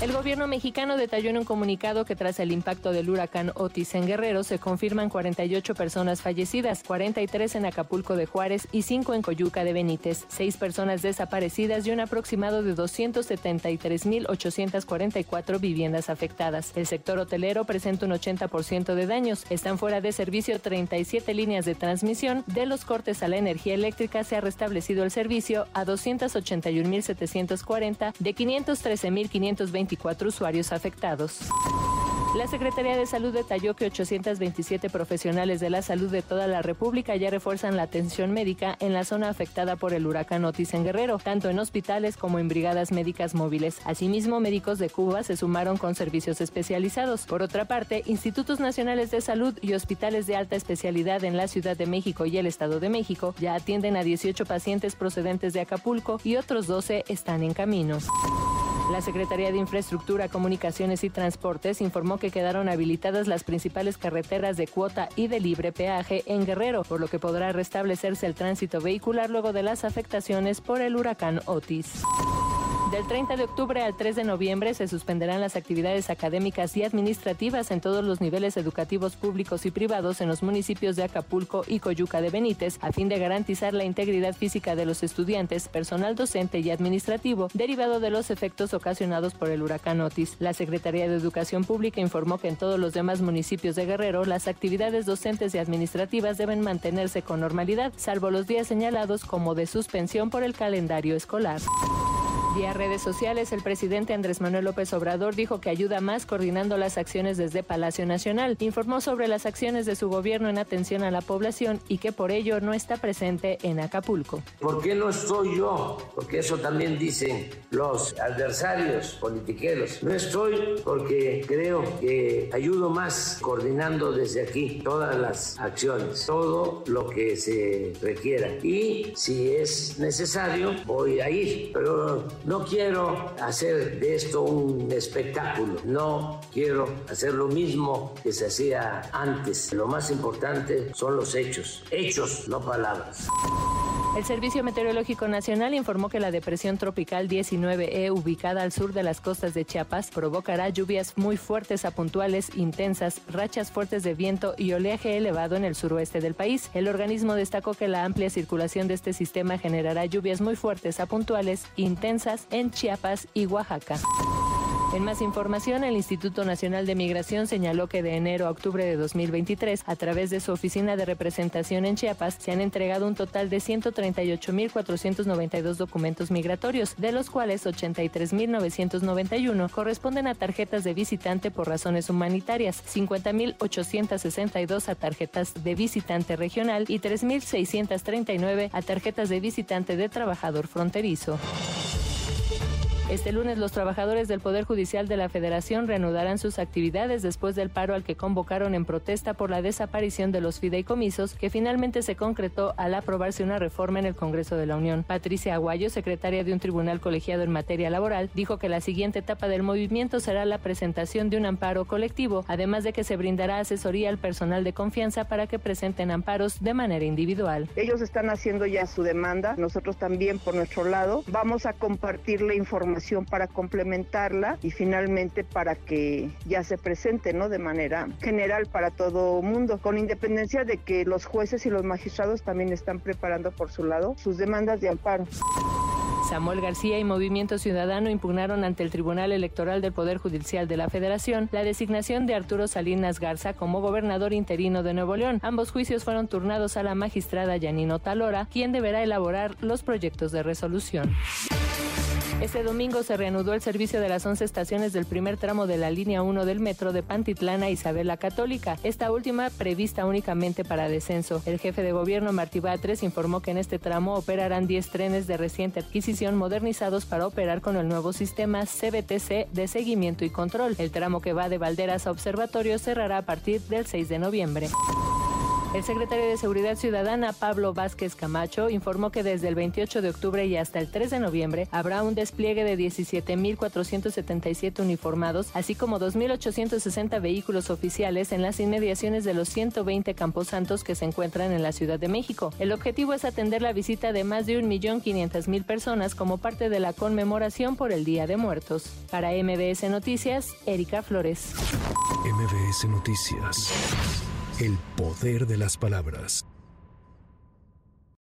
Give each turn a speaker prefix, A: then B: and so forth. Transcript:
A: El gobierno mexicano detalló en un comunicado que tras el impacto del huracán Otis en Guerrero se confirman 48 personas fallecidas, 43 en Acapulco de Juárez y 5 en Coyuca de Benítez, 6 personas desaparecidas y un aproximado de 273.844 viviendas afectadas. El sector hotelero presenta un 80% de daños. Están fuera de servicio 37 líneas de transmisión. De los cortes a la energía eléctrica se ha restablecido el servicio a 281.740 de 513.520 usuarios afectados. La Secretaría de Salud detalló que 827 profesionales de la salud de toda la República ya refuerzan la atención médica en la zona afectada por el huracán Otis en Guerrero, tanto en hospitales como en brigadas médicas móviles. Asimismo, médicos de Cuba se sumaron con servicios especializados. Por otra parte, institutos nacionales de salud y hospitales de alta especialidad en la Ciudad de México y el Estado de México ya atienden a 18 pacientes procedentes de Acapulco y otros 12 están en camino. La Secretaría de Infraestructura, Comunicaciones y Transportes informó que quedaron habilitadas las principales carreteras de cuota y de libre peaje en Guerrero, por lo que podrá restablecerse el tránsito vehicular luego de las afectaciones por el huracán Otis. Del 30 de octubre al 3 de noviembre se suspenderán las actividades académicas y administrativas en todos los niveles educativos públicos y privados en los municipios de Acapulco y Coyuca de Benítez, a fin de garantizar la integridad física de los estudiantes, personal docente y administrativo derivado de los efectos ocasionados por el huracán Otis. La Secretaría de Educación Pública informó que en todos los demás municipios de Guerrero las actividades docentes y administrativas deben mantenerse con normalidad, salvo los días señalados como de suspensión por el calendario escolar. Vía redes sociales, el presidente Andrés Manuel López Obrador dijo que ayuda más coordinando las acciones desde Palacio Nacional. Informó sobre las acciones de su gobierno en atención a la población y que por ello no está presente en Acapulco.
B: ¿Por qué no estoy yo? Porque eso también dicen los adversarios politiqueros. No estoy porque creo que ayudo más coordinando desde aquí todas las acciones, todo lo que se requiera. Y si es necesario, voy a ir. Pero no quiero hacer de esto un espectáculo, no quiero hacer lo mismo que se hacía antes. Lo más importante son los hechos, hechos, no palabras.
A: El Servicio Meteorológico Nacional informó que la depresión tropical 19E, ubicada al sur de las costas de Chiapas, provocará lluvias muy fuertes a puntuales, intensas, rachas fuertes de viento y oleaje elevado en el suroeste del país. El organismo destacó que la amplia circulación de este sistema generará lluvias muy fuertes a puntuales, intensas en Chiapas y Oaxaca. En más información, el Instituto Nacional de Migración señaló que de enero a octubre de 2023, a través de su oficina de representación en Chiapas, se han entregado un total de 138.492 documentos migratorios, de los cuales 83.991 corresponden a tarjetas de visitante por razones humanitarias, 50.862 a tarjetas de visitante regional y 3.639 a tarjetas de visitante de trabajador fronterizo. Este lunes los trabajadores del Poder Judicial de la Federación reanudarán sus actividades después del paro al que convocaron en protesta por la desaparición de los fideicomisos que finalmente se concretó al aprobarse una reforma en el Congreso de la Unión. Patricia Aguayo, secretaria de un tribunal colegiado en materia laboral, dijo que la siguiente etapa del movimiento será la presentación de un amparo colectivo, además de que se brindará asesoría al personal de confianza para que presenten amparos de manera individual.
C: Ellos están haciendo ya su demanda, nosotros también por nuestro lado vamos a compartir la para complementarla y finalmente para que ya se presente ¿no? de manera general para todo mundo, con independencia de que los jueces y los magistrados también están preparando por su lado sus demandas de amparo.
A: Samuel García y Movimiento Ciudadano impugnaron ante el Tribunal Electoral del Poder Judicial de la Federación la designación de Arturo Salinas Garza como gobernador interino de Nuevo León. Ambos juicios fueron turnados a la magistrada Yanino Talora, quien deberá elaborar los proyectos de resolución. Este domingo se reanudó el servicio de las 11 estaciones del primer tramo de la línea 1 del metro de Pantitlán a Isabel la Católica, esta última prevista únicamente para descenso. El jefe de gobierno Martí Batres informó que en este tramo operarán 10 trenes de reciente adquisición modernizados para operar con el nuevo sistema CBTC de seguimiento y control. El tramo que va de Valderas a Observatorio cerrará a partir del 6 de noviembre. El secretario de Seguridad Ciudadana, Pablo Vázquez Camacho, informó que desde el 28 de octubre y hasta el 3 de noviembre habrá un despliegue de 17.477 uniformados, así como 2.860 vehículos oficiales en las inmediaciones de los 120 camposantos que se encuentran en la Ciudad de México. El objetivo es atender la visita de más de 1.500.000 personas como parte de la conmemoración por el Día de Muertos. Para MBS Noticias, Erika Flores.
D: MBS Noticias. El poder de las palabras.